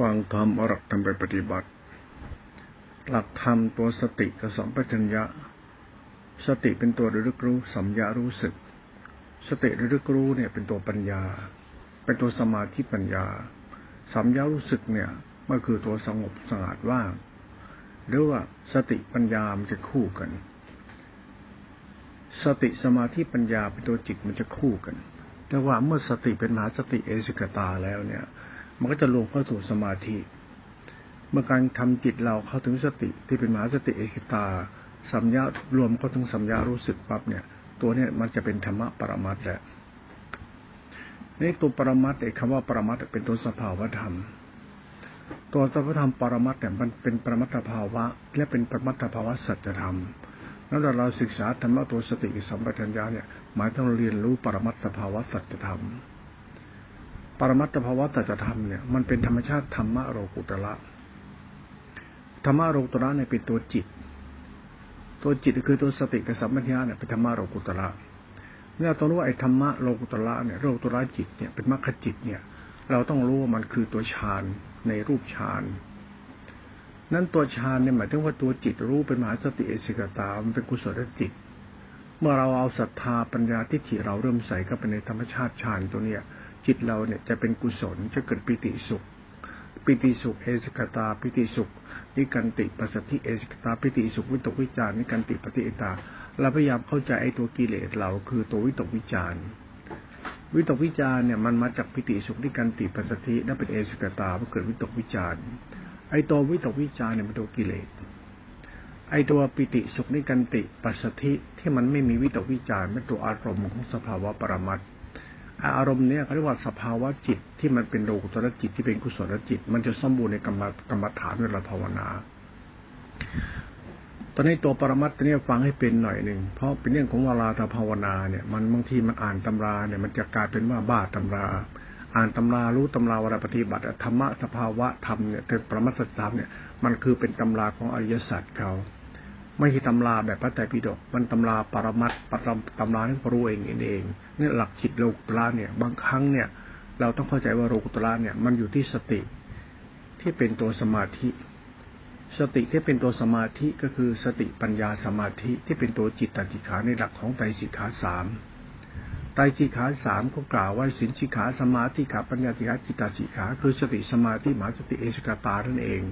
วางธรรมอรักธรรมไปปฏิบัติ หลักธรรมตัวสติกับสัมปชัญญะ สติเป็นตัวระลึกรู้สัมยารู้สึก สติระลึกรู้เนี่ยเป็นตัวปัญญา เป็นตัวสมาธิปัญญา สัมยารู้สึกเนี่ยมันคือตัวสงบสงัดว่างหรือว่าสติปัญญามันจะคู่กัน สติสมาธิปัญญาเป็นตัวจิตมันจะคู่กัน แต่ว่าเมื่อสติเป็นมหาสติเอสิกตาแล้วเนี่ย มันก็จะรวมเข้าสู่สมาธิ เมื่อการทำจิตเราเข้าถึงสติที่เป็นมหาสติเอกิตา สัมยารวมเข้าถึงสัมยารู้สึกปั๊บเนี่ย ตัวเนี้ยมันจะเป็นธรรมะปรมัตแล้วนี่ตัวปรมัตไอ้คำว่าปรมัตเป็นตัวสภาวธรรม ตัวสภาวธรรมปรมัตเนี่ยมันเป็นปรมัตถภาวะ และเป็นปรมัตถภาวะสัจธรรมแล้วเราศึกษาธรรมะตัวสติสัมปชัญญะเนี่ยหมายถึงเราเรียนรู้ปรมัตถภาวะสัจธรรม ปรมัตถภาวะสัจธรรมเนี่ยมันเป็นธรรมชาติธรรมะโลกุตระธรรมะโลกุตระเนี่ยเป็นตัวจิต ตัวจิตคือตัวสติกับสัมปชัญญะเนี่ยเป็นธรรมะโลกุตระเมื่อต้องรู้ว่าไอ้ธรรมะโลกุตระเนี่ยโลกุตระจิตเนี่ยเป็นมรรคจิตเนี่ย เราต้องรู้ว่ามันคือตัวฌานในรูปฌานนั้นตัวฌานเนี่ยหมายถึงว่าตัวจิตรู้เป็นมหาสติเอสิกตา มันเป็นกุศลจิต เมื่อเราเอาศรัทธาปัญญาทิฏฐิเราเริ่มใส่เข้าไปในธรรมชาติฌานตัวเนี้ย จิตเราเนี่ยจะเป็นกุศลจะเกิดปิติสุข ปิติสุขเอสกตา ปิติสุขนิกันติปัสสติเอสกตาปิติสุขวิตกวิจารนิกันติปฏิเอตา เราพยายามเข้าใจไอ้ตัวกิเลสเราคือตัววิตกวิจารวิตกวิจารเนี่ยมันมาจากปิติสุขนิกันติปัสสตินั่นเป็นเอสกตาเมื่อเกิดวิตกวิจารไอ้ตัววิตกวิจารเนี่ยเป็นตัวกิเลสไอ้ตัวปิติสุขนิกันติปัสสติที่มันไม่มีวิตกวิจารเป็นตัวอารมณ์ของสภาวะปรมัตถ อารมณ์เนี้ยเขาเรียกว่าสภาวะจิตที่มันเป็นโลกุตรจิตที่เป็นกุศลจิต มันจะสมบูรณ์ในกรรมกรรมฐานเวลาภาวนา ตอนนี้ตัวปรมัตเนี่ยฟังให้เป็นหน่อยหนึ่งเพราะเป็นเรื่องของเวลาถ้าภาวนาเนี่ย มันบางทีมันอ่านตำราเนี่ย มันจะกลายเป็นว่าบ้าตำรา อ่านตำรารู้ตำราเวลาปฏิบัติธรรมะสภาวะธรรมเนี่ยเป็นปรมัตถธรรมเนี่ยมันคือเป็นตำราของอริยสัจเขา ไม่ใช่ตำราแบบพระไตรปิฎกมันตำราปรมัตปรมตำราที่รู้เองเองนี่หลักจิตโลกุตระเนี่ย บางครั้งเนี่ย เราต้องเข้าใจว่าโลกุตระเนี่ย มันอยู่ที่สติที่เป็นตัวสมาธิ สติที่เป็นตัวสมาธิก็คือสติปัญญาสมาธิที่เป็นตัวจิตติขาในหลักของไตรสิกขาสามไตรสิกขาสามก็กล่าวว่าสินสิกขาสมาธิขาปัญญาสิกขาจิตตสิกขาคือสติสมาธิมหาสติเอสกตานั่นเอง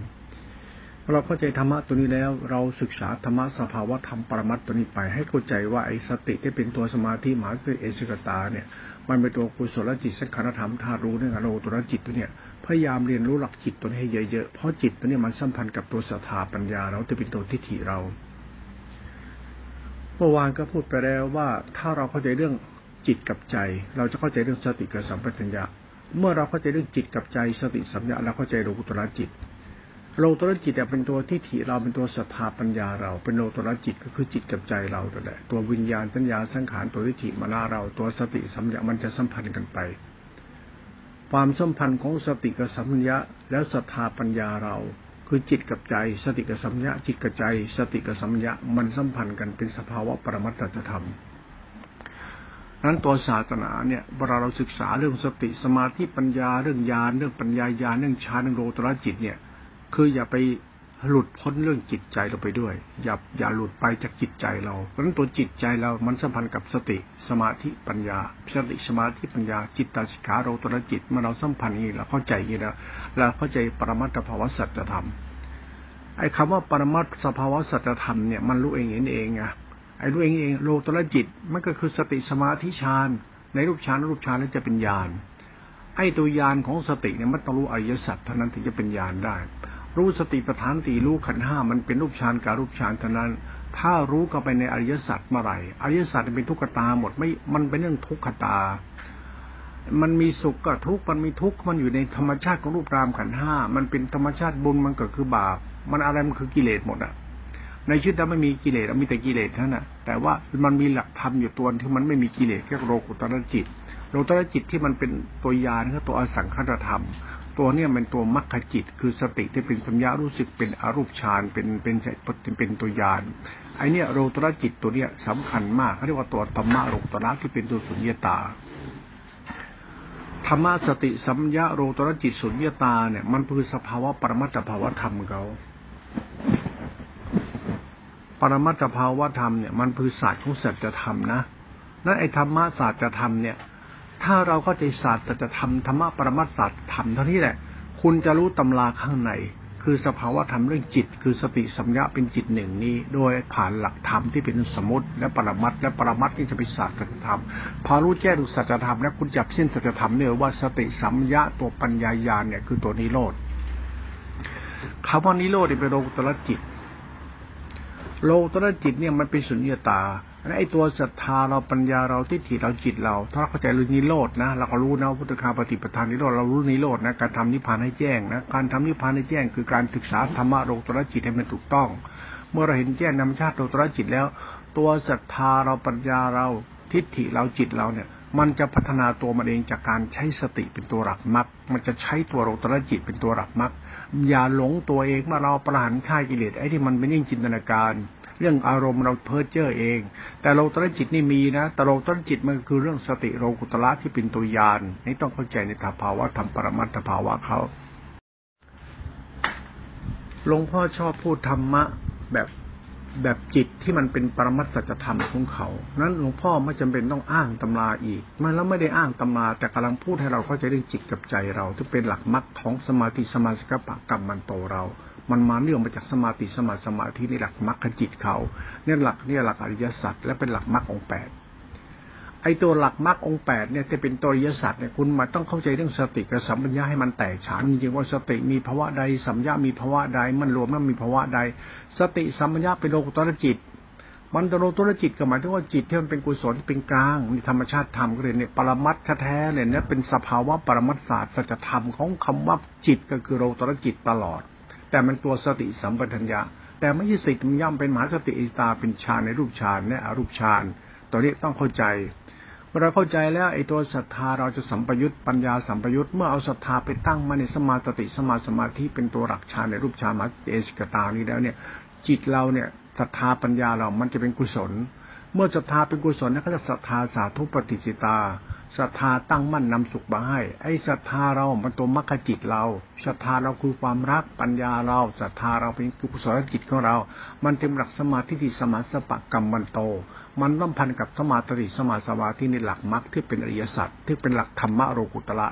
เราเข้าใจธรรมะตัวนี้แล้ว เราศึกษาธรรมะสภาวะธรรมปรมัตตัวนี้ไป ให้เข้าใจว่าไอ้สติที่เป็นตัวสมาธิมหาสติเอสิกตาเนี่ย มันเป็นตัวกุศลจิตสังขารธรรมธารู้เนี่ยเราตัวจิตตัวเนี่ยพยายามเรียนรู้หลักจิตตัวนี้ให้เยอะๆเพราะจิตตัวนี้มันสัมพันธ์กับตัวสถาปัญญาเราจะเป็นตัวทิฏฐิเราเมื่อวานก็พูดไปแล้วว่าถ้าเราเข้าใจเรื่องจิตกับใจ เราจะเข้าใจเรื่องสติกับสัมปชัญญะเมื่อเราเข้าใจเรื่องจิตกับใจสติสัมยาเราเข้าใจโลกุตระจิต โลตระจิตเป็นตัวที่ถีเราเป็นตัวศรัทธาปัญญาเรา เป็นโลตระจิตก็คือจิตกับใจเราตัวแหละตัววิญญาณสัญญาสังขารตัวทิฏฐิมานาเรา ตัวสติสัมยามันจะสัมพันธ์กันไป ความสัมพันธ์ของสติกับสัมยาแล้วศรัทธาปัญญาเรา คือจิตกับใจ สติกับสัมยาจิตกับใจ สติกับสัมยามันสัมพันธ์กันเป็นสภาวะปรมัตถธรรมนั้นตัวศาสนาเนี่ยเวลาเราศึกษาเรื่องสติสมาธิปัญญาเรื่องญาณเรื่องปัญญาญาณเรื่องฌานเรื่องโลตระจิตเนี่ย คืออย่าไปหลุดพ้นเรื่องจิตใจเราไปด้วย อย่าอย่าหลุดไปจากจิตใจเรา เพราะนั้นตัวจิตใจเรา มันสัมพันธ์กับสติ สมาธิปัญญา สติสมาธิปัญญา จิตตาสิกขาเราตัวจิตเมื่อเราสัมพันธ์นี้เราเข้าใจนี้แล้วเราเข้าใจปรมัตถภาวะสัจธรรม ไอ้คำว่าปรมัตถภาวะสัจธรรมเนี่ยมันรู้เองเห็นเองไงไอ้รู้เองเองโลตัวจิต มันก็คือสติสมาธิฌาน ในรูปฌานรูปฌานนั้นจะเป็นญาณ ไอ้ตัวยานของสติเนี่ยมันต้องรู้อริยสัจเท่านั้นถึงจะเป็นญาณได้ รู้สติปัฏฐานตีรู้ขันห้ามันเป็นรูปฌานการรูปฌานเท่านั้น ถ้ารู้ก็ไปในอริยสัจเมื่อไหร่อริยสัจเป็นทุกขตาหมดไม่มันเป็นเรื่องทุกขตา มันมีสุขกับทุกข์มันมีทุกข์มันอยู่ในธรรมชาติของรูปรามขันห้ามันเป็นธรรมชาติบุญมันก็คือบาป มันอะไรมันคือกิเลสหมดอะในชีวิตเราไม่มีกิเลสมีแต่กิเลสเท่านั้นแต่ว่ามันมีหลักธรรมอยู่ตัวที่มันไม่มีกิเลสแค่โลกุตรจิตโลกุตรจิตที่มันเป็นตัวยานคือตัวอสังขตธรรม ตัวเนี้ยเป็นตัวมรรคจิต คือสติที่เป็นสัญญารู้สึกเป็นอรูปฌานเป็นเป็นเป็นเป็นตัวยานไอเนี้ยโรตระจิตตัวเนี้ยสำคัญมากเขาเรียกว่าตัวธรรมะโรตระที่เป็นตัวสุญญตาธรรมะสติสัมยาโรตรจิตสุญญตาเนี่ยมันคือสภาวะปรมัตถภาวะธรรมเขาปรมัตถภาวะธรรมเนี่ยมันคือศาสตร์ของสัจธรรมนะนั่นไอธรรมะศาสตร์ธรรมเนี่ย ถ้าเราเข้าใจศาสตร์สัจธรรมธรรมะปรมัตศาสตร์ธรรมเท่านี้แหละ คุณจะรู้ตำราข้างในคือสภาวะธรรมเรื่องจิต คือสติสัมยาเป็นจิตหนึ่งนี้ โดยผ่านหลักธรรมที่เป็นสมมติ และปรมัตและปรมัตที่จะเป็นศาสตร์ธรรม พอรู้แจ้งสัจธรรมแล้วคุณจับเส้นสัจธรรมเนี่ยว่าสติสัมยาตัวปัญญายาณเนี่ยคือตัวนิโรธคำว่านิโรธเป็นโลกุตระจิต โลกุตระจิตเนี่ยมันเป็นสุญญตา และไอ้ตัวศรัทธาเราปัญญาเราทิฏฐิเราจิตเรา ถ้าเข้าใจรู้นิโรธนะเราก็รู้นะพุทธคาปฏิปทานนิโรธเรารู้นิโรธนะการทำนิพพานให้แจ้งนะการทำนิพพานให้แจ้ง คือการศึกษาธรรมะโลตระจิตให้มันถูกต้อง เมื่อเราเห็นแจ้งธรรมชาติโลตระจิตแล้ว ตัวศรัทธาเราปัญญาเราทิฏฐิเราจิตเราเนี่ย มันจะพัฒนาตัวมันเองจากการใช้สติเป็นตัวหลักมรรคมันจะใช้ตัวโลตระจิตเป็นตัวหลักมรรคอย่าหลงตัวเองว่าเราประหารค่ากิเลสไอ้ที่มันเป็นยิ่งจินตนาการ เรื่องอารมณ์เราเพ้อเจ้อเอง แต่โลตรจิตนี่มีนะแต่โลตรจิตมันคือเรื่องสติโลกุตละที่เป็นตัวยานนี่ต้องเข้าใจในสภาวะธรรมปรมัตถภาวะเขาหลวงพ่อชอบพูดธรรมะแบบแบบจิตที่มันเป็นปรมัตสัจธรรมของเขา นั้นหลวงพ่อไม่จำเป็นต้องอ้างตำราอีก มันแล้วไม่ได้อ้างตำรา แต่กำลังพูดให้เราเข้าใจเรื่องจิตกับใจเราที่เป็นหลักมรรคของสมาธิสมาสิกปะกรรมมันโตเรา มันมาเนื่องมาจากสมาธิสมาสมาธิในหลักมรรคจิตเขาเนี่ยหลักเนี่ยหลักอริยสัจและเป็นหลักมรรคองแปดไอตัวหลักมรรคองแปดเนี่ยจะเป็นตัวอริยสัจเนี่ยคุณมาต้องเข้าใจเรื่องสติกับสัมปัญญาให้มันแตกฉานจริงๆว่าสติมีภาวะใดสัมญามีภาวะใด มันรวมแล้วมีภาวะใด สติสัมปัญญาเป็นโลกุตรจิตมันตโลตุรจิตก็หมายถึงว่าจิตที่มันเป็นกุศลที่เป็นกลางมีธรรมชาติธรรมก็เลยเนี่ยปรมัตแท้เนี่ยเนี่ยเป็นสภาวะปรมัตศาสตร์สัจธรรมของคำว่าจิตก็คือโลตุรจิตตลอด แต่มันตัวสติสัมปทัญญะ แต่ไม่ใช่สติมันย่ำเป็นมหาสติอิสตาเป็นฌานในรูปฌานและอรูปฌานตัวนี้ต้องเข้าใจเมื่อเราเข้าใจแล้วไอ้ตัวศรัทธาเราจะสัมปยุตปัญญาสัมปยุตเมื่อเอาศรัทธาไปตั้งมาในสมาติสมาสมาธิเป็นตัวหลักฌานในรูปฌานมาเอสกตานี้แล้วเนี่ย จิตเราเนี่ยศรัทธาปัญญาเรามันจะเป็นกุศล เมื่อศรัทธาเป็นกุศลนั่นก็จะศรัทธาสาธุปฏิจิตา ศรัทธาตั้งมั่นนำสุขมาให้ ไอ้ศรัทธาเรามันตัวมรรคจิตเราศรัทธาเราคือความรักปัญญาเราศรัทธาเราเป็นกุศลจิตของเรา มันเต็มหลักสมาธิที่สมาสปะกรรมมันโต มันต้องพันกับสมาธิสมาสมาธิในหลักมรรคที่เป็นอริยสัจที่เป็นหลักธรรมะโรกุตระ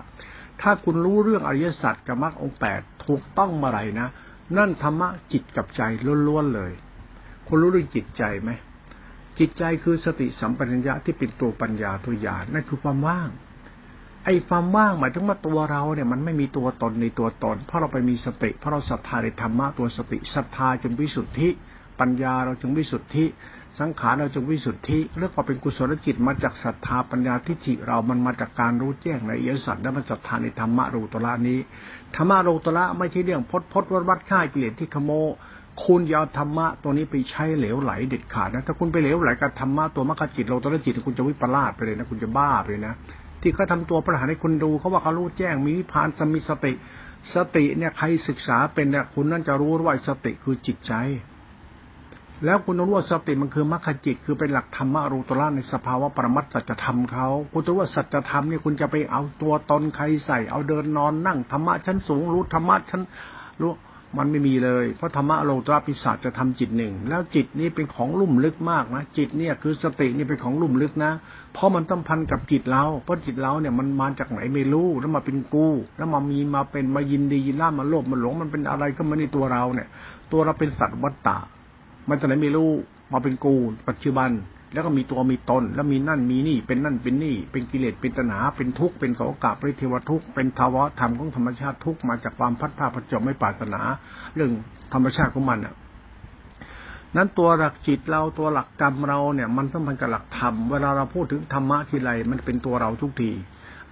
ถ้าคุณรู้เรื่องอริยสัจกับมรรคองแปดถูกต้องเมื่อไรนะ นั่นธรรมะจิตกับใจล้วนๆเลย คุณรู้เรื่องจิตใจไหม จิตใจคือสติสัมปชัญญะที่เป็นตัวปัญญาตัวญาณนั่นคือความว่าง ไอ้ความว่างหมายถึงว่าตัวเราเนี่ยมันไม่มีตัวตนในตัวตน เพราะเราไปมีสติ เพราะเราศรัทธาในธรรมะตัวสติศรัทธาจึงวิสุทธิ ปัญญาเราจึงวิสุทธิ สังขารเราจึงวิสุทธิเรื่องว่าเป็นกุศลจิตมาจากศรัทธาปัญญาทิฏฐิเรามันมาจากการรู้แจ้งในอิยสัตและมันศรัทธาในธรรมะรูตระนี้ธรรมะรูตระไม่ใช่เรื่องพดพดวัดวัดค่ายกิเลสที่ขโม คุณอย่าธรรมะตัวนี้ไปใช้เหลวไหลเด็ดขาดนะถ้าคุณไปเหลวไหลกับธรรมะตัวมรรคจิตโลตระจิตคุณจะวิปลาสไปเลยนะคุณจะบ้าเลยนะที่เขาทาตัวประหารให้คุณดูเขาว่าเขารู้แจ้งมีวิพานสมีสติ สติเนี่ยใครศึกษาเป็นเนี่ยคุณนั่นจะรู้ว่าสติคือจิตใจ แล้วคุณรู้ว่าสติมันคือมรรคจิตคือเป็นหลักธรรมะรูตระในสภาวะปรมัตสัจธรรมเขาคุณรู้ว่าสัจธรรมเนี่ยคุณจะไปเอาตัวตนใครใส่ เอาเดินนอนนั่งธรรมะชั้นสูงรู้ธรรมะชั้นรู้ มันไม่มีเลย เพราะธรรมะโลตระปิศาจจะทำจิตหนึ่ง แล้วจิตนี้เป็นของลุ่มลึกมากนะ จิตเนี่ยคือสตินี่เป็นของลุ่มลึกนะ เพราะมันต้องพันกับจิตเรา เพราะจิตเราเนี่ยมันมาจากไหนไม่รู้ แล้วมาเป็นกู แล้วมามีมาเป็นมายินดียินล่ามาโลภมาหลง มันเป็นอะไรก็มาในตัวเราเนี่ย ตัวเราเป็นสัตว์วัตตะ มันจะไหนไม่รู้ มาเป็นกู ปัจจุบัน แล้วก็มีตัวมีตน แล้วมีนั่นมีนี่ เป็นนั่นเป็นนี่ เป็นกิเลสเป็นตัณหาเป็นทุกข์ เป็นโสกะเป็นเทวทุกข์ เป็นภาวะธรรมของธรรมชาติทุกข์มาจากความพัดผ้าประจบไม่ปรารถนา เรื่องธรรมชาติของมันอะ นั้นตัวหลักจิตเราตัวหลักกรรมเราเนี่ย มันต้องพันธ์กับหลักธรรม เวลาเราพูดถึงธรรมะทีไรมันเป็นตัวเราทุกที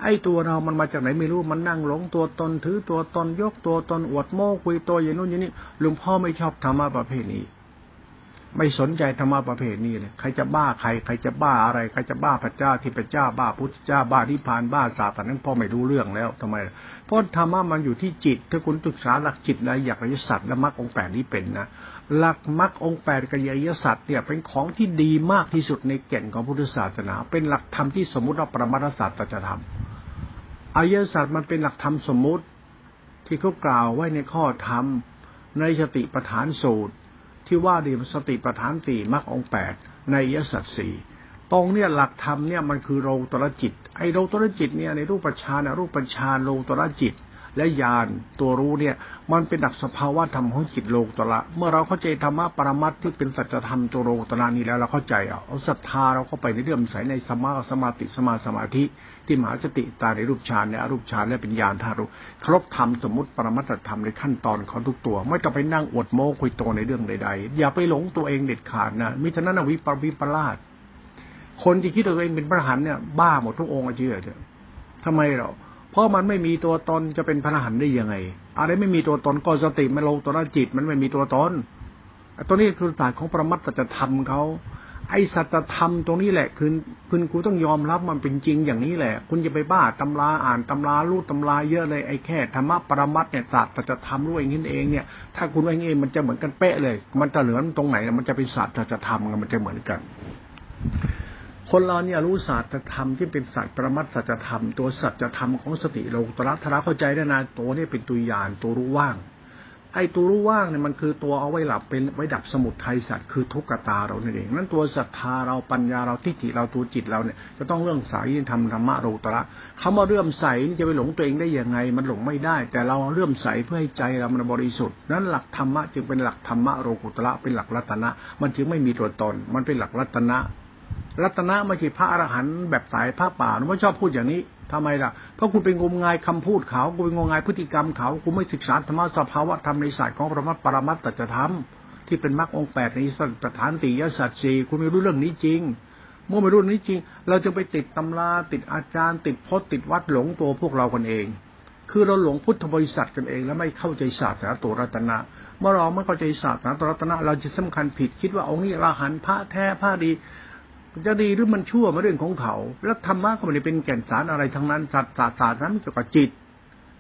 ไอ้ตัวเรามันมาจากไหนไม่รู้ มันนั่งหลงตัวตนถือตัวตนยกตัวตนอวดโม้คุยตัวอย่างนู้นอย่างนี้หลวงพ่อไม่ชอบธรรมะประเภทนี้ ไม่สนใจธรรมะประเภทนี้เลยใครจะบ้าใครใครจะบ้าอะไรใครจะบ้าพระเจ้าที่พระเจ้าบ้าพุทธเจ้าบ้านิพพานบ้าศาสตร์นั้นพ่อไม่รู้เรื่องแล้วทำไมเพราะธรรมะมันอยู่ที่จิต ถ้าคุณศึกษาหลักจิตแล้วอยากอริยสัจและมรรคองแปดนี้เป็นนะหลักมรรคองแปดกับอริยสัจเนี่ยเป็นของที่ดีมากที่สุดในแก่นของพุทธศาสนา เป็นหลักธรรมที่สมมติว่าประมัตถศาสตร์จะทำอริยสัจมันเป็นหลักธรรมสมมุติที่เขากล่าวไว้ในข้อธรรมในสติปัฏฐานสูตร ที่ว่าดีสติปัฏฐานสี่มรรคองแปดในยสัตสีตรงเนี่ยหลักธรรมเนี่ยมันคือโลตรจิต ไอโลตรจิตเนี่ยในรูปปัญชานรูปปัญชาโลตรจิต และญาณตัวรู้เนี่ย มันเป็นดักสภาวะธรรมของจิตโลกตระเมื่อเราเข้าใจธรรมะปรมัตที่เป็นสัจธรรมตัวโลกตระนี้แล้วเราเข้าใจอะเอาศรัทธาเราเข้าไปในเรื่องใสในสมาสมาติสมาสมาธิ ที่มหาสติตาในรูปฌานในอรูปฌานและเป็นญาณธารุครบธรรมสมมติปรมัตธรรมในขั้นตอนของทุกตัว ไม่ต้องไปนั่งอวดโม้คุยโตในเรื่องใดๆ อย่าไปหลงตัวเองเด็ดขาดนะมิฉะนั้นวิปวิปลาสคนที่คิดตัวเองเป็นพระหันเนี่ยบ้าหมดทุกองค์เชื่อเถอะทำไมเรา เพราะมันไม่มีตัวตนจะเป็นพระอรหันต์ได้ยังไง อะไรไม่มีตัวตนก็สติไม่ลงตัวจิตมันไม่มีตัวตนตัวนี้คือศาสตร์ของประมัตสัจธรรมเขาไอ้สัจธรรมตรงนี้แหละคือคุณครูต้องยอมรับมันเป็นจริงอย่างนี้แหละ คุณจะไปบ้าตำราอ่านตำรารู้ตำราเยอะเลยไอ้แค่ธรรมะปรมัตเนี่ยศาสตร์สัจธรรมรู้เองนี่เองเนี่ยถ้าคุณว่าเองมันจะเหมือนกันเป๊ะเลย มันจะเหลือตรงไหน มันจะเป็นศาสตร์สัจธรรมมันจะเหมือนกัน คนเราเนี่ยรู้ศาสตร์ธรรมที่เป็นศาสตร์ประมัตสัจธรรมตัวสัจธรรมของสติโลตระทระเข้าใจได้นะตัวนี้เป็นตัวญาณตัวรู้ว่างไอ้ตัวรู้ว่างเนี่ยมันคือตัวเอาไว้หลับเป็นไว้ดับสมุทัยสัตว์คือทุกขตาเรานั่นเองนั้นตัวศรัทธาเราปัญญาเราทิฏฐิเราตัวจิตเราเนี่ยจะต้องเรื่องสายธรรมธรรมะโลตระคำว่าเรื่อมใสนี่จะไปหลงตัวเองได้ยังไง มันหลงไม่ได้ แต่เราเรื่อมใสเพื่อให้ใจเรามันบริสุทธิ์นั้นหลักธรรมะจึงเป็นหลักธรรมะโลกุตระเป็นหลักรัตนะ มันจึงไม่มีตัวตน มันเป็นหลักรัตนะ รัตนะไม่ใช่พระอรหันต์แบบสายพระป่าหนูไม่ชอบพูดอย่างนี้ทำไมล่ะ เพราะคุณเป็นงมงายคำพูดเขา คุณเป็นงมงายพฤติกรรมเขาคุณไม่ศึกษาธรรมะสภาวะธรรมในศาสตร์ของประมัตปรมัตตจะทำที่เป็นมรรคองแปดในสัตถานติยสัจสี่คุณไม่รู้เรื่องนี้จริงเมื่อไม่รู้นี้จริง เราจะไปติดตำราติดอาจารย์ ติดพจน์ติดวัดหลงตัวพวกเรากันเอง คือเราหลงพุทธบริษัทกันเอง แล้วไม่เข้าใจศาสนาตัวรัตนะ เมื่อเราไม่เข้าใจศาสนาตัวรัตนะ เราจะสำคัญผิดคิดว่าองค์นี้ราหันพระแท้พระดี จะดีหรือมันชั่วมาเรื่องของเขา แล้วธรรมะก็ไม่ได้เป็นแก่นสารอะไรทั้งนั้นศาสตร์ศาสตร์นั้นเกี่ยวกับจิต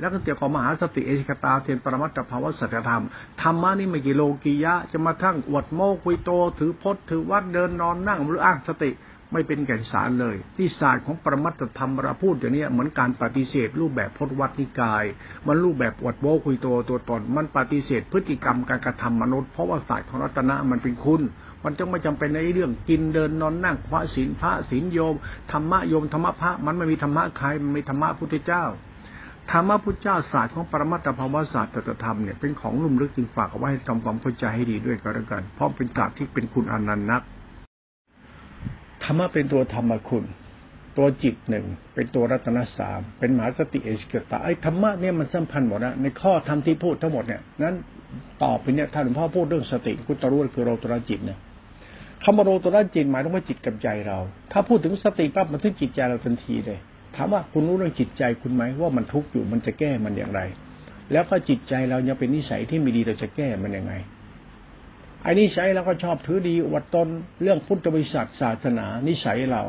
แล้วก็เกี่ยวกับมหาสติเอชิกตาเทียนปรมัตถภาวะสัจธรรมธรรมะนี่ไม่กี่โลกียะ จะมาทั้งอวดโมกุยโต ถือพจน์ถือวัดเดินนอนนั่งหรืออ้างสติ ไม่เป็นแก่นสารเลย ที่ศาสตร์ของปรมัตธรรมเราพูดอย่างนี้เหมือนการปฏิเสธ รูปแบบพจนวัดนิกาย มันรูปแบบอวดโวคุยตัวตัวตน มันปฏิเสธพฤติกรรมการกระทำมนุษย์เพราะว่าศาสตร์ของรัตนะมันเป็นคุณ มันจึงไม่จำเป็นในเรื่องกินเดินนอนนั่งพระศีลพระศีลโยมธรรมะโยมธรรมะพระมันไม่มีธรรมะใครมันมีธรรมะพุทธเจ้าธรรมะพุทธเจ้าศาสตร์ของปรมัตถภาวศาสตร์ตธรรมเนี่ยเป็นของลุ่มลึกจึงฝากเอาไว้ให้ทำความเข้าใจให้ดีด้วยก็แล้วกัน เพราะเป็นศาสตร์ที่เป็นคุณอนันต์นัก ธรรมะเป็นตัวธรรมคุณ ตัวจิตหนึ่ง เป็นตัวรัตนสามเป็นมหาสติเอชเกตาไอ้ธรรมะเนี่ยมันสัมพันธ์หมดนะในข้อธรรมที่พูดทั้งหมดเนี่ยนั้นต่อไปเนี่ยถ้าหลวงพ่อพูดเรื่องสติคุณตรู้คือโรตระจิตเนี่ยคำว่าโรตระจิตหมายถึงว่าจิตกับใจเรา ถ้าพูดถึงสติปั๊บมันถึงจิตใจเราทันทีเลยถามว่าคุณรู้เรื่องจิตใจคุณไหมว่ามันทุกข์อยู่มันจะแก้มันอย่างไร แล้วก็จิตใจเรายังเป็นนิสัยที่ไม่ดีเราจะแก้มันยังไง อ้นิสัยเราก็ชอบถือดีอวดตนเรื่องพุทธบริษัทศาสนานิสัยเรา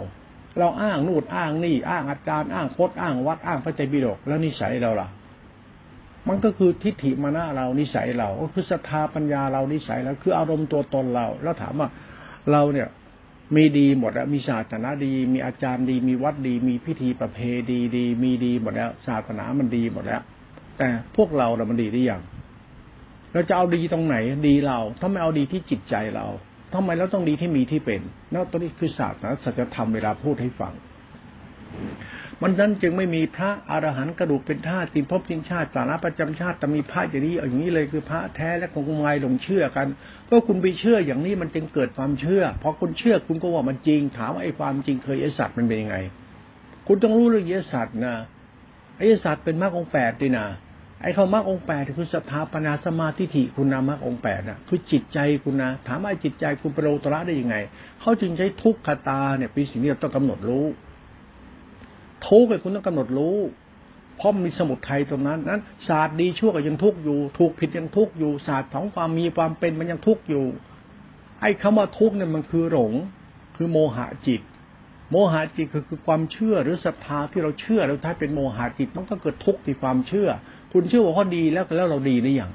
เราอ้างนู่นอ้างนี่ อ้างอาจารย์อ้างพจน์อ้างวัดอ้างพระเจบิดกแล้วนิสัยเราล่ะ มันก็คือทิฏฐิมานะเรานิสัยเรา ก็คือศรัทธาปัญญาเรานิสัยเราคืออารมณ์ตัวตนเรา แล้วถามว่าเราเนี่ยมีดีหมดแล้วมีศาสนาดี มีอาจารย์ดี มีวัดดี มีพิธีประเพณีดี มีดีหมดแล้วศาสนามันดีหมดแล้ว แต่พวกเราเรามันดีหรือยัง เราจะเอาดีตรงไหน ดีเราถ้าไม่เอาดีที่จิตใจเราทำไมเราต้องดีที่มีที่เป็นนั่นตัวนี้คือศาสตร์นะสัจธรรมเวลาพูดให้ฟัง มันนั้นจึงไม่มีพระอรหันต์กระดูกเป็นธาตุตินพบจินชาติสาระประจำชาติแต่มีพระอย่างนี้อย่างนี้เลยคือพระแท้และคงงายหลงเชื่อกัน ก็คุณไปเชื่ออย่างนี้มันจึงเกิดความเชื่อพอคุณเชื่อคุณก็ว่ามันจริง ถามว่าไอ้ความจริงเคยไอ้สัตว์มันเป็นยังไง คุณต้องรู้เรื่องไอ้สัตว์นะไอ้สัตว์เป็นมรรคองแปดดีนะ ไอ้คำมรรคองแปดคือสถาปนาสมาธิฐิคุณนามรรคองแปดนะคือจิตใจคุณนะถามว่าจิตใจคุณประโลตระได้ยังไงเขาจึงใช้ทุกขตาเนี่ยเป็นสิ่งที่เราต้องกำหนดรู้ทุกข์คุณต้องกำหนดรู้เพราะมีสมุทัยตรงนั้นนั้นศาสตร์ดีชั่วก็ยังทุกข์อยู่ถูกผิดยังทุกข์อยู่ศาสตร์ของความมีความเป็นมันยังทุกข์อยู่ ไอ้คำว่าทุกข์เนี่ยมันคือหลงคือโมหะจิต โมหะจิตคือคือความเชื่อหรือศรัทธาที่เราเชื่อแล้วท้ายเป็นโมหะจิตมันก็เกิดทุกข์ที่ความเชื่อ คุณเชื่อว่าเขาดีแล้วแล้วเราดีหรือยัง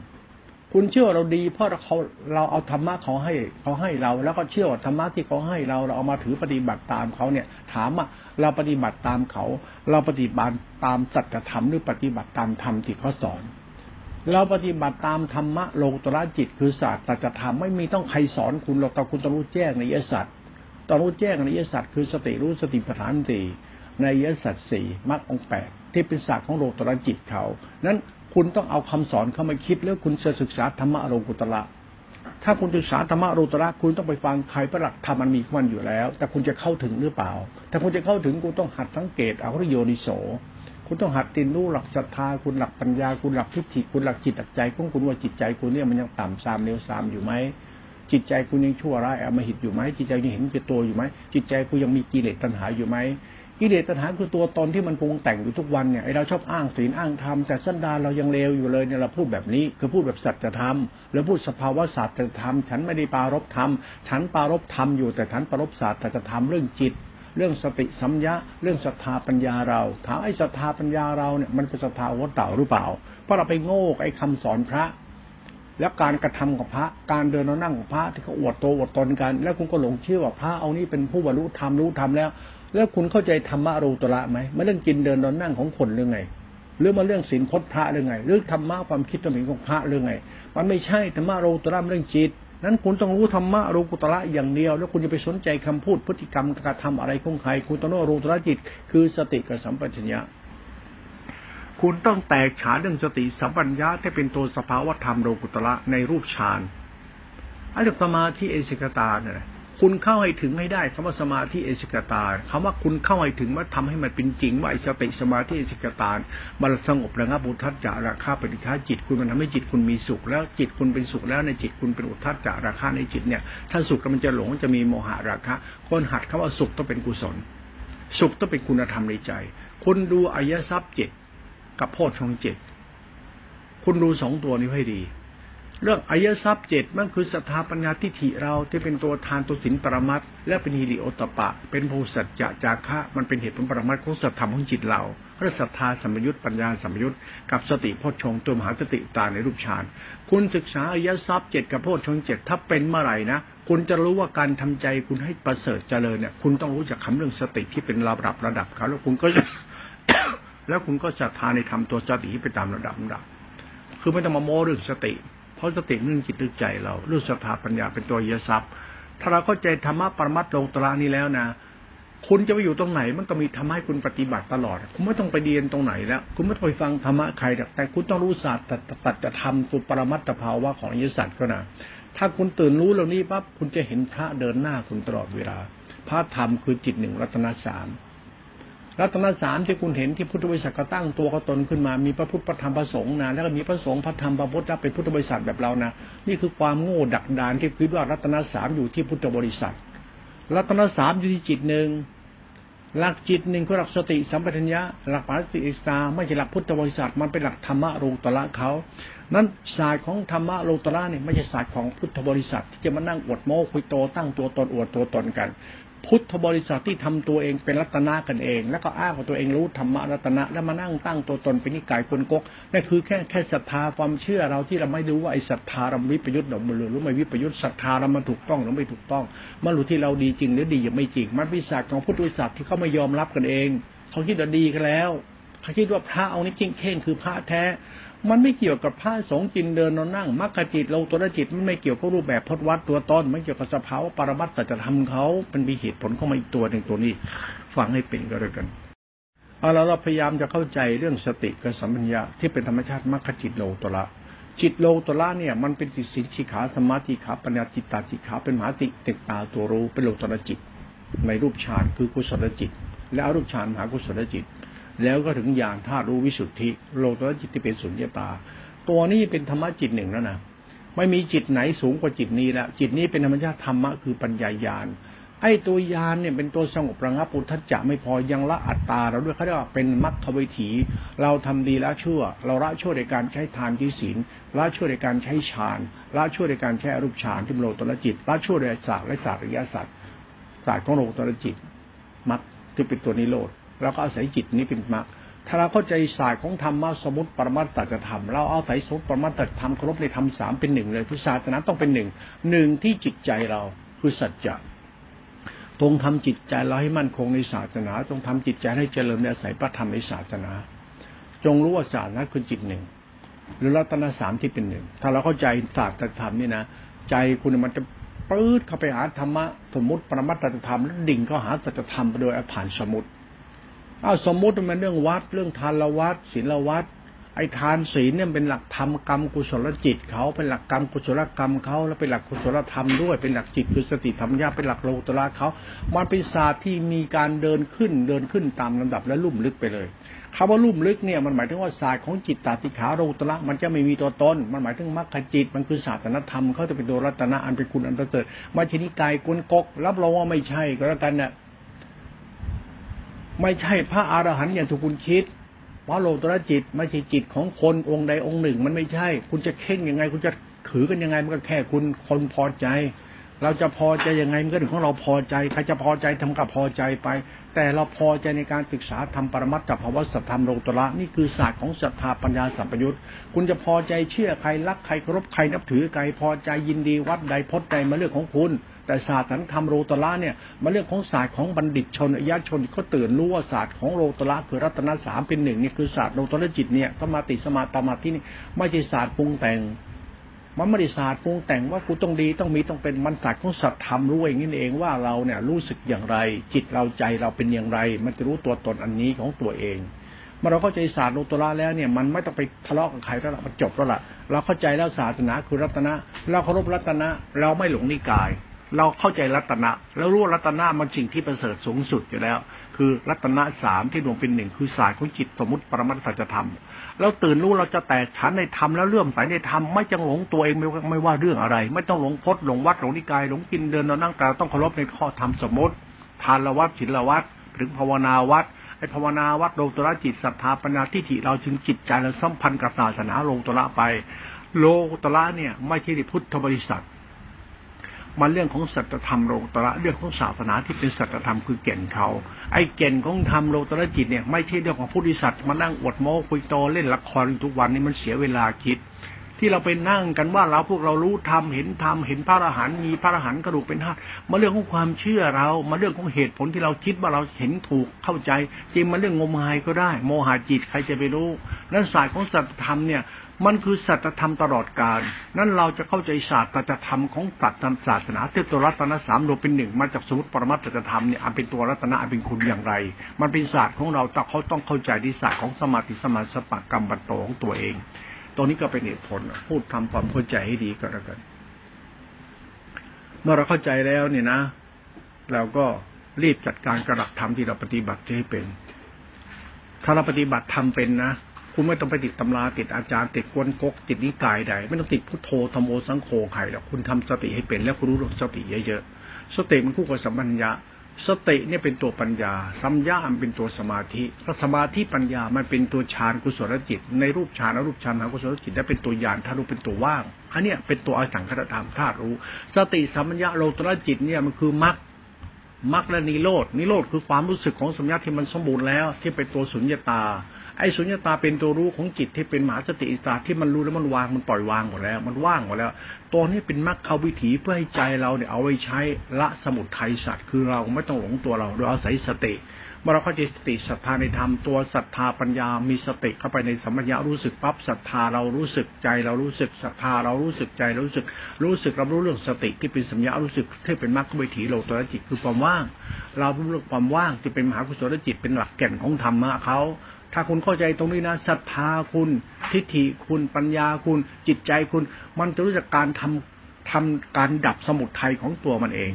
คุณเชื่อเราดี เพราะเขาเราเอาธรรมะเขาให้เขาให้เรา แล้วก็เชื่อว่าธรรมะที่เขาให้เรา เราเอามาถือปฏิบัติตามเขาเนี่ย ถามว่าเราปฏิบัติตามเขา เราปฏิบัติตามสัจธรรมหรือปฏิบัติตามธรรมที่เขาสอน เราปฏิบัติตามธรรมะโลกตระจิตคือศาสตร์สัจธรรมไม่มีต้องใครสอนคุณหรอกแต่คุณต้องรู้แจ้งในยศาสตร์ต้องรู้แจ้งในยศาสตร์คือสติรู้สติปัฏฐานสี่ ในยศาสตร์สี่มรรคองแปดที่เป็นศาสตร์ของโลกตระจิตเขา นั้นคุณต้องเอาคำสอนเข้ามาคิดแล้วคุณจะศึกษาธรรมะโลกุตระถ้าคุณศึกษาธรรมะโลกุตระคุณต้องไปฟังใครประหลักธรรมมันมีมันอยู่แล้ว แต่คุณจะเข้าถึงหรือเปล่า ถ้าคุณจะเข้าถึงคุณต้องหัดสังเกตเอาริโยนิโสคุณต้องหัดตินรู้หลักศรัทธาคุณหลักปัญญา คุณหลักทิฏฐิคุณหลักจิตใจของคุณว่าจิตใจคุณเนี่ยมันยังต่ำซามเลวซามอยู่ไหมจิตใจคุณยังชั่วร้ายอมหิตอยู่ไหมจิตใจยังเห็นแก่ตัวอยู่ไหมจิตใจคุณยังมีกิเลสตัณหาอยู่ไหม กิเลสตัณหาคือตัวตนที่มันปรุงแต่งอยู่ทุกวันเนี่ยไอเราชอบอ้างศีลอ้างธรรมแต่สันดานเรายังเลวอยู่เลยเนี่ยเราพูดแบบนี้คือพูดแบบสัจธรรมแล้วพูดสภาวะศาสตร์ธรรม ฉันไม่ได้ปารบธรรม ฉันปารบธรรมอยู่แต่ฉันปารบศาสตรธรรมเรื่องจิต เรื่องสติสัมยะ เรื่องศรัทธาปัญญาเราถามไอ้ศรัทธาปัญญาเราเนี่ยมันเป็นศรัทธาวัตเต่าหรือเปล่าเพราะเราไปโง่ไอ้คำสอนพระแล้วการกระทำของพระ การเดินนั่งของพระที่เขาอวดโตอวดตนกัน แล้วคุณก็หลงเชื่อว่าพระเอานี่เป็นผู้บรรลุธรรมรู้ธรรมแล้ว แล้วคุณเข้าใจธรรมะรูตระไหมมันเรื่องกินเดินนอนนั่งของคนหรือไงหรือมาเรื่องศีลพจน์พระหรือไงหรือธรรมะความคิดตัวเองของพระหรือไง มันไม่ใช่ธรรมะรูตระเรื่องจิต นั้นคุณต้องรู้ธรรมะรูกุตระอย่างเดียว แล้วคุณจะไปสนใจคำพูดพฤติกรรมการทำอะไรของใครคุณต้องรู้รูตระจิต คือสติกับสัมปชัญญะ คุณต้องแตกฉานเรื่องสติสัมปัญญะที่เป็นตัวสภาวธรรมโลกุตระในรูปฌานอันดับสมาธิเอสิกตาเนี่ย คุณเข้าให้ถึงให้ได้คำว่าสมาธิเอชิกตาคำว่าคุณเข้าให้ถึงว่าทำให้มันเป็นจริงว่าไอสติสมาธิเอชิกตามันสงบระงับอุทัศจาราคาปฏิฆาจิตคุณมันทำให้จิตคุณมีสุข แล้วจิตคุณเป็นสุขแล้วในจิตคุณเป็นอุทัศจาราคาในจิตเนี่ย ถ้าสุขมันจะหลงจะมีโมหะราคะคนหัดคำว่าสุขต้องเป็นกุศล สุขต้องเป็นคุณธรรมในใจ คุณดูอายทรัพย์เจ็ดกับโพชฌงเจ็ดคุณดูสองตัวนี้ให้ดี เรื่องอายทรัพย์เจ็ดมันคือศรัทธาปัญญาทิฏฐิเราที่เป็นตัวทานตัวสินปรมัตและเป็นฮิริโอตปะ เป็นภูสัจจะจาคะมันเป็นเหตุผลปรมัตของสัทธรรมของจิตเราเรื่องศรัทธาสัมยุตปัญญาสัมยุตกับสติพชฌงตัวมหาสติตาในรูปฌานคุณศึกษาอายทรัพย์เจ็ดกับโพชฌงเจ็ดถ้าเป็นเมื่อไหร่นะคุณจะรู้ว่าการทำใจคุณให้ประเสริฐเจริญเนี่ยคุณต้องรู้จักคำเรื่องสติที่เป็นระดับระดับเขาแล้วคุณก็ แล้วคุณก็ศรัทธาในธรรมตัวสติไปตามระดับระดับคือไม่ต้องมาโม้เรื่องสติ ราะสติเรื่องจิตเรื่องใจเรารื่องสถาปัญญาเป็นตัวยทรัพย์ ถ้าเราเข้าใจธรรมะปรมัตถลงตระนี้แล้วนะคุณจะไปอยู่ตรงไหน มันก็มีธรรมะให้คุณปฏิบัติตลอด คุณไม่ต้องไปเรียนตรงไหนแล้ว คุณไม่ต้องไปฟังธรรมะใครแต่คุณต้องรู้ศาสตร์ตัดธรรมตัวปรมัตถภาวะของอริยสัจก็นะถ้าคุณตื่นรู้เหล่านี้ปั๊บคุณจะเห็นพระเดินหน้าคุณตลอดเวลา พระธรรมคือจิตหนึ่งรัตนสาม รัตนสามที่คุณเห็นที่พุทธบริษัทก็ตั้งตัวก็ตนขึ้นมา มีพระพุทธพระธรรมพระสงฆ์นะแล้วก็มีพระสงฆ์พระธรรมพระพุทธเป็นพุทธบริษัทแบบเรานะนี่คือความโง่ดักดานที่คิดว่ารัตนสามอยู่ที่พุทธบริษัท รัตนสามอยู่ที่จิตหนึ่งหลักจิตหนึ่งคือหลักสติสัมปชัญญะหลักปัจจิอิสตาไม่ใช่หลักพุทธบริษัทมันเป็นหลักธรรมะโลตระเขา นั้นศาสตร์ของธรรมะโลตระเนี่ยไม่ใช่ศาสตร์ของพุทธบริษัท ที่จะมานั่งอวดโม้คุยโตตั้งตัวตนอวดตัวตนกัน พุทธบริษัทที่ทำตัวเองเป็นรัตนะกันเอง แล้วก็อ้างว่าตัวเองรู้ธรรมรัตนะแล้วมานั่งตั้งตัวตนเป็นนิกายคนกกนั่นคือแค่แค่ศรัทธาความเชื่อเราที่เราไม่รู้ว่าไอ้ศรัทธาเราวิปยุทธ์หรือหรือไม่วิปยุทธ์ศรัทธาเรามันถูกต้องหรือไม่ถูกต้องมันรู้ที่เราดีจริงหรือดียังไม่จริง มันวิสัยของพุทธบริษัทที่เขาไม่ยอมรับกันเองเขาคิดว่าดีกันแล้ว เขาคิดว่าพระเอานี้จริงเข่งคือพระแท้ มันไม่เกี่ยวกับผ้าสงฆ์จินเดินนอนนั่งมรรคจิตโลตัวจิตมันไม่เกี่ยวกับรูปแบบพจนวัดตัวต้นไม่เกี่ยวกับสภาวะปรมัตถจะทำเขาเป็นมีเหตุผลเข้ามาอีกตัวหนึ่งตัวนี้ฟังให้เป็นก็แล้วกันเอาล้วเราพยายามจะเข้าใจเรื่องสติกับสัมปัญญาที่เป็นธรรมชาติมรรคจิตโลตัวละจิตโลตัวละเนี่ยมันเป็นจิตสินชิขาสมาธิขาปัญญาจิตตาจิตขาเป็นมหาติเตตาตัวรู้เป็นโลตัวจิต ในรูปฌานคือกุศลจิต และอรูปฌานมหากุศลจิต แล้วก็ถึงญาณธาตุรู้วิสุทธิ โลตจิตที่เป็นสุญญตา ตัวนี้เป็นธรรมะจิตหนึ่งแล้วนะไม่มีจิตไหนสูงกว่าจิตนี้แล้วจิตนี้เป็นธรรมชาติธรรมะคือปัญญาญาณไอ้ตัวยานเนี่ยเป็นตัวสงบระงับปุถัจจะไม่พอยังละอัตตาเราด้วยเขาเรียกว่าเป็นมรรควิถี เราทำดีละชั่ว เราละชั่วในการใช้ทานที่ศีลละชั่วในการใช้ฌานละชั่วในการใช้อรูปฌานที่โลตระจิตละชั่วในศาสตร์และศาสตร์ริยะศาสตร์ศาสตร์ของโลตระจิตมรรคที่เป็นตัวนิโรธ แล้วก็อาศัยจิตนี้เป็นมรรคถ้าเราเข้าใจศาสตร์ของธรรมะสมมติปรมัตตธรรม เราเอาใส่สมมติปรมัตตธรรมครบในธรรมสามเป็นหนึ่งเลยคือศาสนาต้องเป็นหนึ่งหนึ่งที่จิตใจเราคือสัจจะตรงทำจิตใจเราให้มั่นคงในศาสนาจงทำจิตใจให้เจริญในอาศัยพระธรรมในศาสนา จงรู้ว่าศาสนาคือจิตหนึ่งหรือรัตนสามที่เป็นหนึ่งถ้าเราเข้าใจศาสตร์ธรรมนี่นะใจคุณมันจะปื๊ดเข้าไปหาธรรมะสมมติปรมัตตธรรมแล้วดิ่งก็หาสัจธรรมโดยผ่านสมมติ อ้าวสมมติมันเรื่องวัด เรื่องทานละวัดศีลวัดไอ้ทานศีลเนี่ยเป็นหลักธรรมกรรมกุศลจิตเขาเป็นหลักกรรมกุศลกรรมเขาแล้วเป็นหลักกุศลธรรมด้วยเป็นหลักจิตคือสติธรรมญาเป็นหลักโลตระเขามันเป็นศาสตร์ที่มีการเดินขึ้นเดินขึ้นตามลำดับและลุ่มลึกไปเลยคำว่าลุ่มลึกเนี่ยมันหมายถึงว่าศาสตร์ของจิตตาติขาโลตระมันจะไม่มีตัวตนมันหมายถึงมรรคจิตมันคือศาสตร์ธรรมเขาจะเป็นตัวรัตนะอันเป็นคุณอันประเสริฐมาชนิกายกุนกกรับรองว่าไม่ใช่ก็แล้วกันเนี่ย ไม่ใช่พระอรหันต์อย่างทุกคุณคิดเพราะโลตระจิตไม่ใช่จิตของคนองค์ใดองค์หนึ่ง มันไม่ใช่ คุณจะเข่งยังไง คุณจะถือกันยังไง มันก็แค่คุณคนพอใจ เราจะพอใจยังไงมันก็ถึงของเราพอใจใครจะพอใจทำกับพอใจไป แต่เราพอใจในการศึกษาทำปรมัตถภาวะสัทธรรมโลตระนี่คือศาสตร์ของศรัทธาปัญญาสัมปยุตคุณจะพอใจเชื่อใครรักใครเคารพใครนับถือใครพอใจยินดีวัดใดพจน์ใดมาเรื่องของคุณ แต่ศาสตร์ธรรมโลตระเนี่ยมาเรื่องของศาสตร์ของบัณฑิตชนอายชนเขาตื่นรู้ว่าศาสตร์ของโลตระคือรัตนสามเป็นหนึ่งนี่คือศาสตร์โลตระจิตเนี่ยสมาติสมาตามาที่นี่ไม่ใช่ศาสตร์ปรุงแต่งมันไม่ได้ศาสตร์ปรุงแต่งว่ากูต้องดีต้องมีต้องเป็นมันศาสตร์ของสัตธรรมรู้เองนี่เองว่าเราเนี่ยรู้สึกอย่างไร จิตเราใจเราเป็นอย่างไร มันจะรู้ตัวตนอันนี้ของตัวเองเมื่อเราเข้าใจศาสตร์โลตระแล้วเนี่ยมันไม่ต้องไปทะเลาะกับใครแล้วมันจบแล้วล่ะ เราเข้าใจแล้วศาสนาคือรัตนะ เราเคารพรัตนะ เราไม่หลงนิกาย เราเข้าใจรัตนะ แล้วรู้รัตนะมันสิ่งที่ประเสริฐสูงสุดอยู่แล้ว คือรัตนะสามที่รวมเป็นหนึ่งคือสายของจิตสมมติปรมัตสัจธรรมแล้วตื่นรู้เราจะแตกฉันในธรรมแล้วเลื่อมใสในธรรมไม่จังหลงตัวเองไม่ไม่ว่าเรื่องอะไร ไม่ต้องหลงพจน์หลงวัดหลงนิกายหลงกินเดินนอนนั่งแต่ต้องเคารพในข้อธรรมสมมติทานละวัดศีลวัดถึงภาวนาวัดไอภาวนาวัดโลตระจิตศรัทธาปัญญาทิฏฐิเราจึงจิตใจเราสัมพันธ์กับศาสนาโลตระไป โลตระเนี่ยไม่ใช่พุทธบริษัท มันเรื่องของสัจธรรมโลตระเรื่องของศาสนาที่เป็นสัจธรรมคือเก่นเขา ไอ้เก่นของธรรมโลตระจิตเนี่ยไม่ใช่เรื่องของพุทธิสัตว์มานั่งอวดโม้คุยโตเล่นละครทุกวันนี่มันเสียเวลาคิด ที่เราไปนั่งกันว่าเราพวกเรารู้ธรรมเห็นธรรมเห็นพระอรหันต์มีพระอรหันต์กระดูกเป็นธาตุมาเรื่องของความเชื่อเรา มาเรื่องของเหตุผลที่เราคิดว่าเราเห็นถูกเข้าใจจริงมันเรื่องงมงายก็ได้ โมหะจิตใครจะไปรู้นั้นศาสตร์ของสัจธรรมเนี่ย มันคือสัจธรรมตลอดกาลนั้นเราจะเข้าใจศาสตร์สัจธรรมของสัจธรรมศาสนาเที่ตัวรัตนสามรวมเป็นหนึ่งมาจากสมุติปรมัตถจธรรมเนี่ยอันเป็นตัวรัตนะอันเป็นคุณอย่างไร มันเป็นศาสตร์ของเราแต่เขาต้องเข้าใจที่ศาสตร์ของสมาธิสมาสปะกรรมบัตโตของตัวเองตรงนี้ก็เป็นเหตุผลพูดทำความเข้าใจให้ดีก็แล้วกัน เมื่อเราเข้าใจแล้วเนี่ยนะเราก็รีบจัดการกระดับธรรมที่เราปฏิบัติให้เป็น ถ้าเราปฏิบัติทำเป็นนะ คุณไม่ต้องไปติดตำราติดอาจารย์ติดกวนกกติดนิกายใด ไม่ต้องติดพุทโธธรรมโอสังโฆใครหรอกคุณทำสติให้เป็นแล้วคุณรู้เรื่องสติเยอะๆสติมันคู่กับสัมปัญญาสติเนี่ยเป็นตัวปัญญา สัมยามันเป็นตัวสมาธิถ้าสมาธิปัญญามันเป็นตัวฌานกุศลจิต ในรูปฌานอรูปฌานหากุศลจิตได้เป็นตัวญาณถ้ารู้เป็นตัวว่าง อันเนี้ยเป็นตัวอสังขตธรรมธาตุรู้ สติสัมปัญญาโลตระจิตเนี่ยมันคือมรรคมรรคและนิโรดนิโรธคือความรู้สึกของสัมยาที่มันสมบูรณ์แล้ว ที่เป็นตัวสุญญตา ไอ้สุญญตาเป็นตัวรู้ของจิตที่เป็นมหาสติอิสระที่มันรู้แล้วมันวางมันปล่อยวางหมดแล้ว มันว่างหมดแล้ว ตัวนี้เป็นมรรควิถีเพื่อให้ใจเราเนี่ยเอาไว้ใช้ละสมุทัยสัตว์คือเราไม่ต้องหลงตัวเราโดยอาศัยสติเมื่อเราเข้าใจสติศรัทธาในธรรมตัวศรัทธาปัญญา มีสติเข้าไปในสัมปัญญารู้สึกปั๊บศรัทธาเรารู้สึกใจเรารู้สึกศรัทธาเรารู้สึกใจรู้สึก รู้สึกเรารู้เรื่องสติที่เป็นสัญญารู้สึกที่เป็นมรรควิถีโลตัวจิตคือความว่าง เรารู้เรื่องความว่างที่เป็นมหากุศลจิตเป็นหลักแก่นของธรรมะเขา ถ้าคุณเข้าใจตรงนี้นะศรัทธาคุณ ทิฏฐิคุณปัญญาคุณ จิตใจคุณ มันจะรู้จักการทำทำการดับสมุทัยของตัวมันเอง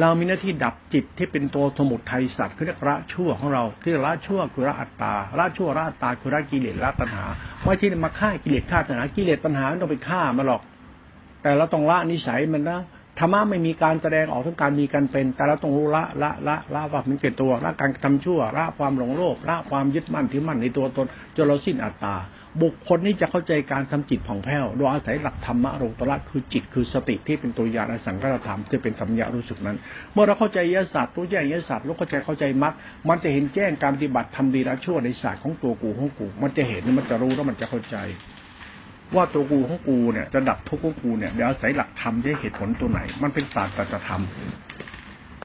เรามีหน้าที่ดับจิตที่เป็นตัวสมุทัยสัตว์คือเรียกละชั่วของเราที่ละชั่วคือละอัตตาละชั่วละอัตตาคือละกิเลสละตัณหาไม่ใช่มาฆ่ากิเลสฆ่าตัณหากิเลสตัณหาต้องไปฆ่ามาหรอก แต่เราต้องละนิสัยมันนะ ธรรมะไม่มีการแสดงออกถึงการมีการเป็น แต่เราต้องรู้ละละละละว่ามันเกิดตัวละการทำชั่วละความหลงโลภละความยึดมั่นถือมั่นในตัวตนจนเราสิ้นอัตตา บุคคลนี้จะเข้าใจการทำจิตผ่องแผ้วโดยอาศัยหลักธรรมะโลตระคือจิตคือสติที่เป็นตัวยานสังกัตธรรมที่เป็นสัมยารู้สึกนั้น เมื่อเราเข้าใจยศาสตร์รู้แจ้งยศาสตร์รู้เข้าใจเข้าใจมรรคมันจะเห็นแจ้งการปฏิบัติทำดีละชั่วในศาสตร์ของตัวกูของกู มันจะเห็นมันจะรู้แล้วมันจะเข้าใจ ว่าตัวกูของกูเนี่ยจะดับทุกข์ของกูเนี่ยเดี๋ยวอาศัยหลักธรรมด้วยเหตุผลตัวไหน มันเป็นศาสตร์ตัจธรรม